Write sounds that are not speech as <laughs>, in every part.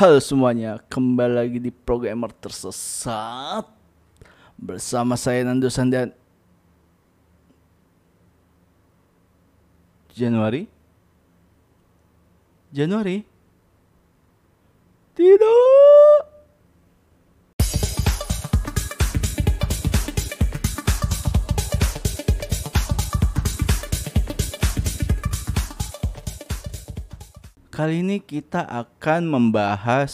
Halo semuanya, kembali lagi di Programmer Tersesat Bersama saya Nando Sandan Januari? Januari? Tidak Kali ini kita akan membahas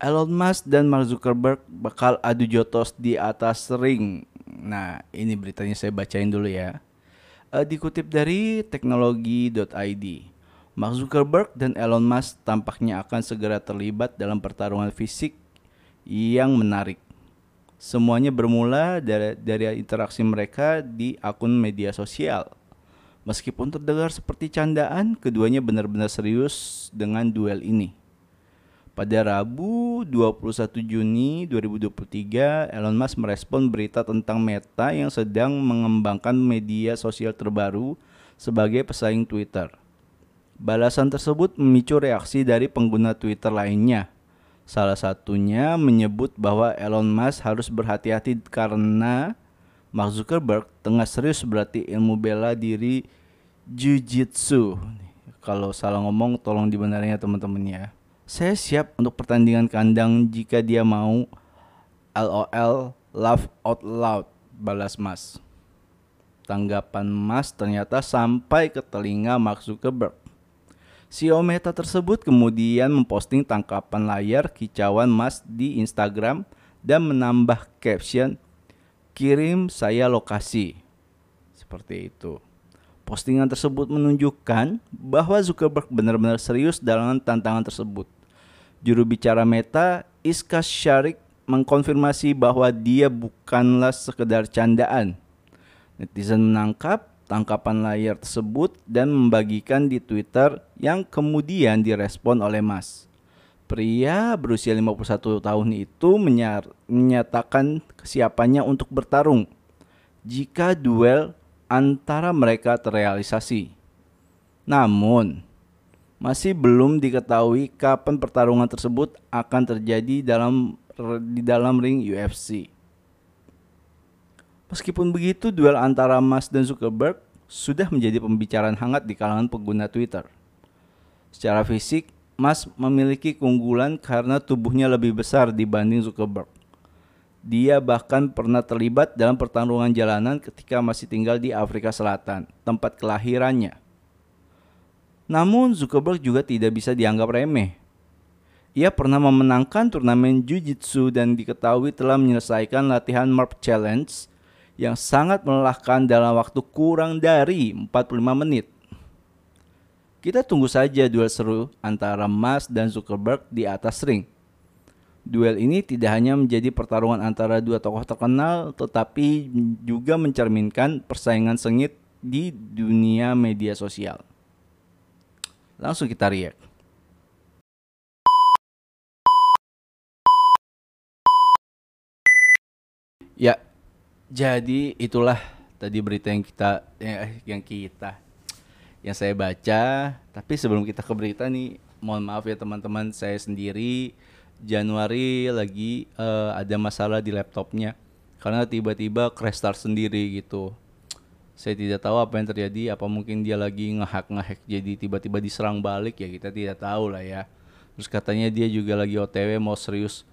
Elon Musk dan Mark Zuckerberg bakal adu jotos di atas ring. Nah, ini beritanya saya bacain dulu ya. Uh, dikutip dari teknologi.id. Mark Zuckerberg dan Elon Musk tampaknya akan segera terlibat dalam pertarungan fisik yang menarik. Semuanya bermula dari, dari interaksi mereka di akun media sosial. Meskipun terdengar seperti candaan, keduanya benar-benar serius dengan duel ini. Pada Rabu 21 Juni 2023, Elon Musk merespon berita tentang Meta yang sedang mengembangkan media sosial terbaru sebagai pesaing Twitter. Balasan tersebut memicu reaksi dari pengguna Twitter lainnya. Salah satunya menyebut bahwa Elon Musk harus berhati-hati karena Mark Zuckerberg tengah serius berarti ilmu bela diri Jiu-Jitsu. Kalau salah ngomong tolong dibenarnya teman-teman ya. Saya siap untuk pertandingan kandang jika dia mau. LOL, laugh out loud, balas Mas. Tanggapan Mas ternyata sampai ke telinga Mark Zuckerberg. CEO Meta tersebut kemudian memposting tangkapan layar kicauan Mas di Instagram dan menambah caption kirim saya lokasi. Seperti itu. Postingan tersebut menunjukkan bahwa Zuckerberg benar-benar serius dalam tantangan tersebut. Juru bicara Meta, Iska Sharik, mengkonfirmasi bahwa dia bukanlah sekedar candaan. Netizen menangkap tangkapan layar tersebut dan membagikan di Twitter yang kemudian direspon oleh Mas. Pria berusia 51 tahun itu menyatakan kesiapannya untuk bertarung jika duel antara mereka terrealisasi. Namun, masih belum diketahui kapan pertarungan tersebut akan terjadi dalam di dalam ring UFC. Meskipun begitu, duel antara Mas dan Zuckerberg sudah menjadi pembicaraan hangat di kalangan pengguna Twitter. Secara fisik, Mas memiliki keunggulan karena tubuhnya lebih besar dibanding Zuckerberg. Dia bahkan pernah terlibat dalam pertarungan jalanan ketika masih tinggal di Afrika Selatan, tempat kelahirannya. Namun Zuckerberg juga tidak bisa dianggap remeh. Ia pernah memenangkan turnamen Jiu-Jitsu dan diketahui telah menyelesaikan latihan Marp Challenge yang sangat melelahkan dalam waktu kurang dari 45 menit. Kita tunggu saja duel seru antara Mas dan Zuckerberg di atas ring. Duel ini tidak hanya menjadi pertarungan antara dua tokoh terkenal, tetapi juga mencerminkan persaingan sengit di dunia media sosial. Langsung kita react. Ya, jadi itulah tadi berita yang kita yang kita yang saya baca. Tapi sebelum kita ke berita nih, mohon maaf ya teman-teman, saya sendiri Januari lagi uh, ada masalah di laptopnya karena tiba-tiba crash start sendiri gitu. Saya tidak tahu apa yang terjadi, apa mungkin dia lagi ngehack ngehack jadi tiba-tiba diserang balik ya kita tidak tahu lah ya. Terus katanya dia juga lagi OTW mau serius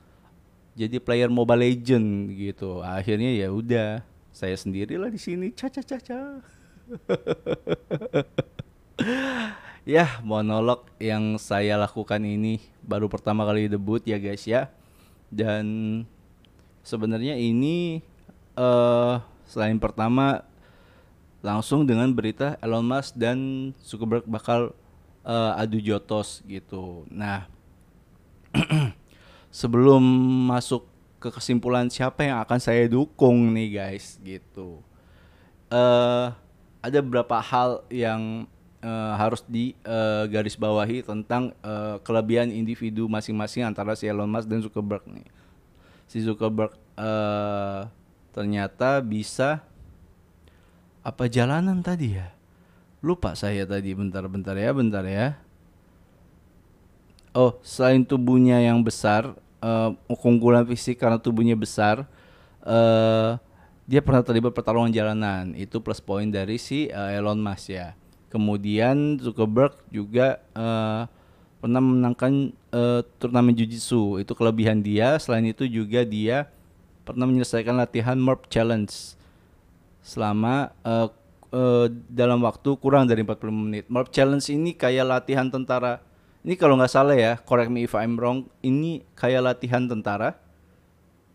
jadi player Mobile Legend gitu. Akhirnya ya udah, saya sendirilah di sini. Caca caca. <laughs> ya monolog yang saya lakukan ini baru pertama kali debut ya guys ya. Dan sebenarnya ini uh, selain pertama langsung dengan berita Elon Musk dan Zuckerberg bakal uh, adu jotos gitu. Nah <clears throat> sebelum masuk ke kesimpulan siapa yang akan saya dukung nih guys gitu. Uh, ada beberapa hal yang uh, harus digarisbawahi uh, tentang uh, kelebihan individu masing-masing antara si Elon Musk dan Zuckerberg nih. Si Zuckerberg uh, ternyata bisa apa jalanan tadi ya? Lupa saya tadi bentar-bentar ya, bentar ya. oh selain tubuhnya yang besar, uh, keunggulan fisik karena tubuhnya besar, uh, dia pernah terlibat pertarungan jalanan. Itu plus poin dari si uh, Elon Musk ya. Kemudian Zuckerberg juga uh, pernah menangkan uh, turnamen jujitsu. Itu kelebihan dia. Selain itu juga dia pernah menyelesaikan latihan Merp Challenge selama uh, uh, dalam waktu kurang dari 40 menit. Merp Challenge ini kayak latihan tentara. Ini kalau nggak salah ya, correct me if I'm wrong. Ini kayak latihan tentara,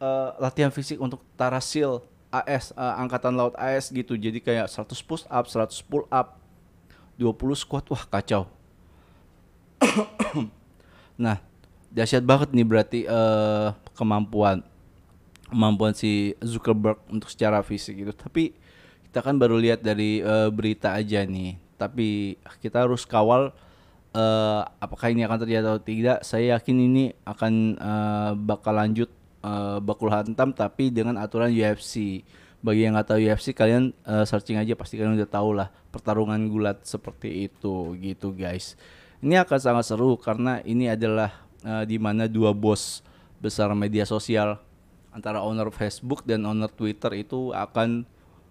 uh, latihan fisik untuk tentara SEAL AS, uh, angkatan laut AS gitu. Jadi kayak 100 push up, 100 pull up, 20 squat, wah kacau. <coughs> nah, dahsyat banget nih berarti uh, kemampuan kemampuan si Zuckerberg untuk secara fisik gitu. Tapi kita kan baru lihat dari uh, berita aja nih. Tapi kita harus kawal uh, apakah ini akan terjadi atau tidak. Saya yakin ini akan uh, bakal lanjut uh, bakul hantam tapi dengan aturan UFC. Bagi yang nggak tahu UFC kalian uh, searching aja pasti kalian udah tahu lah pertarungan gulat seperti itu gitu guys. Ini akan sangat seru karena ini adalah uh, di mana dua bos besar media sosial antara owner Facebook dan owner Twitter itu akan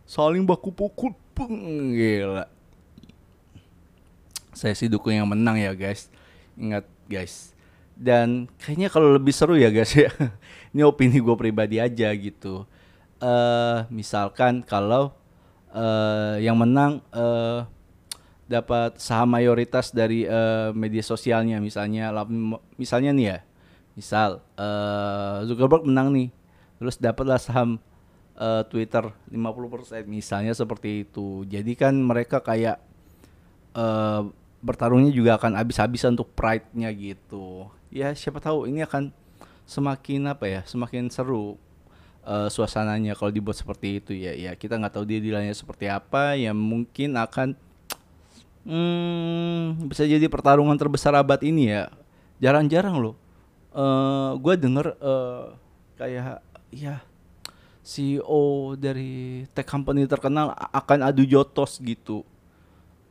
saling baku pukul peng gila. Saya sih dukung yang menang ya guys. Ingat guys. Dan kayaknya kalau lebih seru ya guys ya <laughs> ini opini gue pribadi aja gitu uh, misalkan kalau uh, yang menang uh, dapat saham mayoritas dari uh, media sosialnya misalnya misalnya nih ya misal uh, Zuckerberg menang nih terus dapatlah saham uh, Twitter 50% misalnya seperti itu. Jadi kan mereka kayak uh, bertarungnya juga akan habis-habisan untuk pride-nya gitu. Ya siapa tahu ini akan semakin apa ya, semakin seru uh, suasananya kalau dibuat seperti itu ya. Ya kita nggak tahu dia dilanya seperti apa, ya mungkin akan hmm, bisa jadi pertarungan terbesar abad ini ya. Jarang-jarang loh. Uh, gue denger uh, kayak ya CEO dari tech company terkenal akan adu jotos gitu.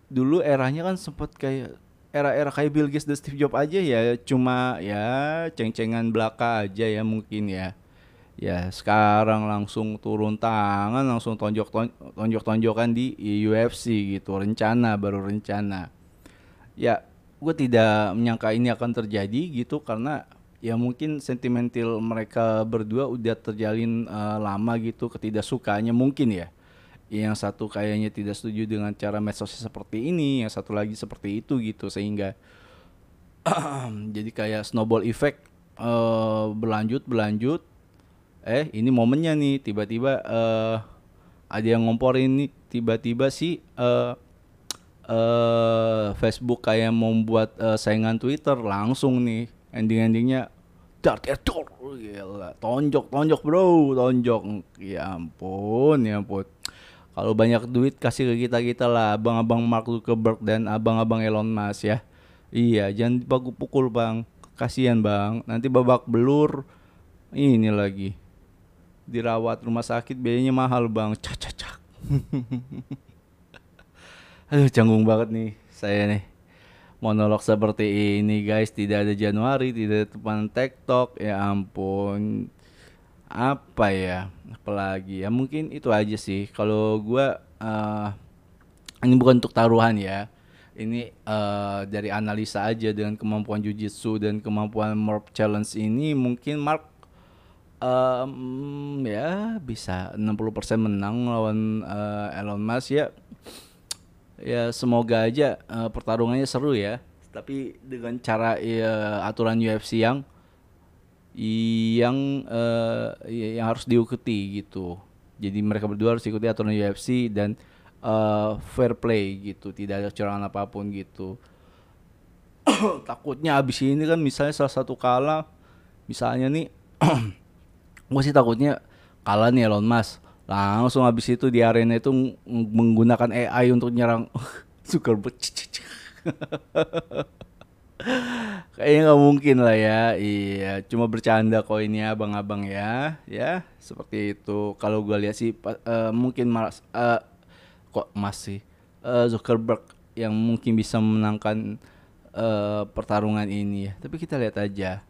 Dulu eranya kan sempat kayak era-era kayak Bill Gates dan Steve Jobs aja ya cuma ya ceng-cengan belaka aja ya mungkin ya. Ya sekarang langsung turun tangan langsung tonjok tonjok tonjokan di UFC gitu rencana baru rencana. Ya gue tidak menyangka ini akan terjadi gitu karena ya mungkin sentimental mereka berdua udah terjalin uh, lama gitu ketidaksukanya mungkin ya yang satu kayaknya tidak setuju dengan cara medsos seperti ini yang satu lagi seperti itu gitu sehingga <clears throat> jadi kayak snowball effect uh, berlanjut berlanjut. Eh ini momennya nih tiba-tiba uh, ada yang ngomporin nih tiba-tiba sih uh, uh, Facebook kayak membuat uh, saingan Twitter langsung nih ending-endingnya tonjok tonjok bro tonjok. Ya ampun ya ampun kalau banyak duit kasih ke kita kita lah. Abang-abang Mark Zuckerberg dan abang-abang Elon Musk ya. Iya jangan dipaku pukul bang. Kasihan bang. Nanti babak belur ini lagi. Dirawat rumah sakit biayanya mahal bang. Cak cak cak. <laughs> Aduh canggung banget nih saya nih. Monolog seperti ini guys. Tidak ada Januari tidak ada teman TikTok ya ampun apa ya? Apalagi? Ya mungkin itu aja sih. Kalau gue uh, ini bukan untuk taruhan ya. Ini uh, dari analisa aja dengan kemampuan jujitsu dan kemampuan Morph Challenge ini mungkin Mark um, ya bisa 60% menang lawan uh, Elon Musk. Ya ya semoga aja uh, pertarungannya seru ya. Tapi dengan cara ya, aturan UFC yang yang uh, yang harus diikuti gitu. Jadi mereka berdua harus ikuti aturan UFC dan uh, fair play gitu tidak ada curangan apa pun gitu. <coughs> Takutnya abis ini kan misalnya salah satu kalah misalnya nih <coughs> gue sih takutnya kalah nih Elon Musk. Langsung habis itu di arena itu menggunakan AI untuk nyerang <laughs> Zuckerberg <laughs> kayaknya nggak mungkin lah ya. Iya cuma bercanda kok ini abang-abang ya. Ya seperti itu. Kalau gue lihat sih uh, mungkin malas uh, kok masih uh, Zuckerberg yang mungkin bisa menangkan uh, pertarungan ini ya. Tapi kita lihat aja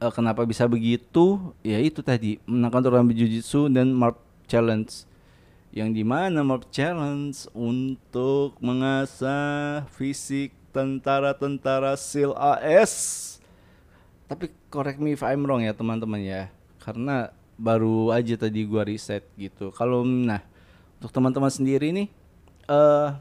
uh, kenapa bisa begitu. Ya itu tadi menangkan turnamen Jiu-Jitsu dan Mark Challenge. Yang di mana Mark Challenge? Untuk mengasah fisik tentara-tentara SEAL AS. Tapi correct me if I'm wrong ya teman-teman ya. Karena baru aja tadi gua riset gitu. Kalau nah untuk teman-teman sendiri nih eh uh,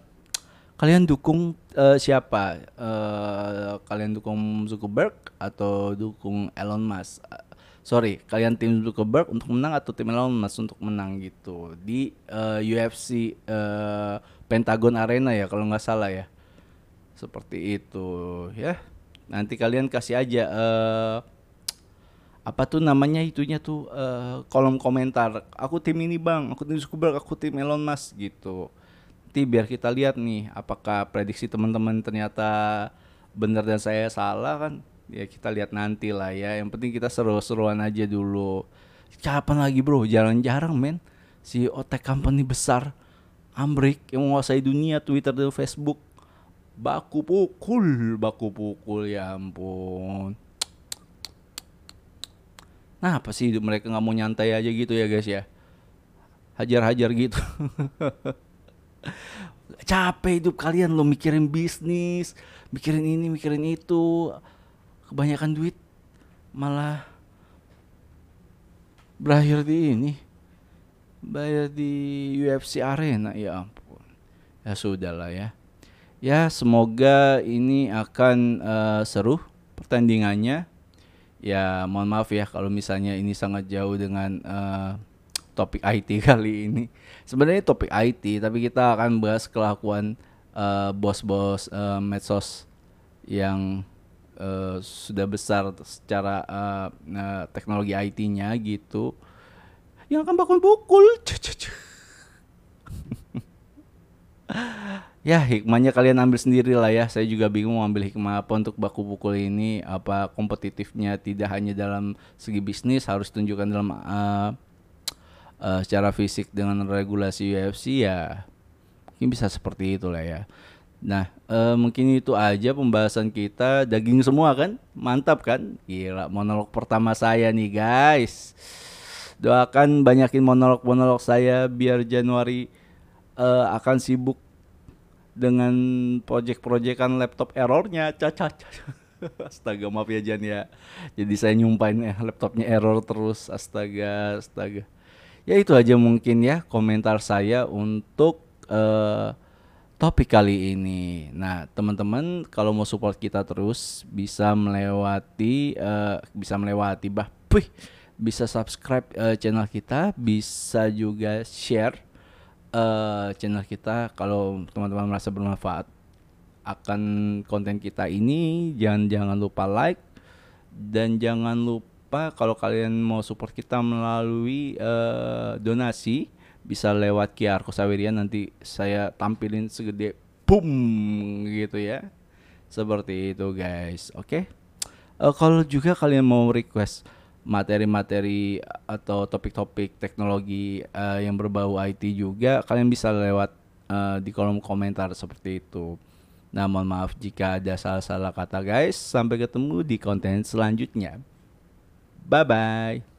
kalian dukung uh, siapa? Uh, kalian dukung Zuckerberg atau dukung Elon Musk? Uh, sorry, kalian tim Zuckerberg untuk menang atau tim Elon Musk untuk menang gitu di uh, UFC uh, Pentagon Arena ya kalau nggak salah ya. Seperti itu ya. Nanti kalian kasih aja uh, apa tuh namanya itunya tuh uh, kolom komentar. Aku tim ini bang, aku tim Zuckerberg, aku tim Elon Musk gitu. Nanti biar kita lihat nih apakah prediksi teman-teman ternyata benar dan saya salah kan? Ya kita lihat nanti lah ya. Yang penting kita seru-seruan aja dulu. Kapan lagi bro? Jarang-jarang men. Si otek company besar Amrik yang menguasai dunia Twitter dan Facebook baku pukul baku pukul ya ampun. Nah apa sih mereka nggak mau nyantai aja gitu ya guys ya? Hajar-hajar gitu. <laughs> Capek hidup kalian lo mikirin bisnis mikirin ini mikirin itu. Kebanyakan duit malah berakhir di ini bayar di UFC Arena ya ampun. Ya sudah lah ya ya semoga ini akan uh, seru pertandingannya ya mohon maaf ya kalau misalnya ini sangat jauh dengan uh, topik IT <laughs> kali ini. Sebenarnya topik IT, tapi kita akan bahas kelakuan uh, bos-bos uh, medsos yang uh, sudah besar secara uh, uh, teknologi IT-nya gitu. Yang akan bakal pukul. <laughs> <laughs> ya hikmahnya kalian ambil sendiri lah ya saya juga bingung ambil hikmah apa untuk baku pukul ini apa kompetitifnya tidak hanya dalam segi bisnis harus tunjukkan dalam uh, uh, secara fisik dengan regulasi UFC ya mungkin bisa seperti itulah ya. Nah, uh, mungkin itu aja pembahasan kita daging semua kan? Mantap kan? Gila, monolog pertama saya nih, guys. Doakan banyakin monolog-monolog saya biar Januari uh, akan sibuk dengan project-projectan laptop errornya. Caca. <laughs> Astaga, maaf ya Jan ya. Jadi saya nyumpain eh, laptopnya error terus. Astaga, astaga ya itu aja mungkin ya komentar saya untuk uh, topik kali ini. Nah, teman-teman kalau mau support kita terus bisa melewati uh, bisa melewati bah puih, bisa subscribe uh, channel kita, bisa juga share uh, channel kita kalau teman-teman merasa bermanfaat akan konten kita ini jangan jangan lupa like dan jangan lupa kalau kalian mau support kita melalui uh, donasi bisa lewat QR Kosawirian nanti saya tampilin segede boom gitu ya seperti itu guys oke okay? uh, eh, kalau juga kalian mau request materi-materi atau topik-topik teknologi uh, yang berbau IT juga kalian bisa lewat uh, di kolom komentar seperti itu. Nah mohon maaf jika ada salah-salah kata guys. Sampai ketemu di konten selanjutnya. Bye bye.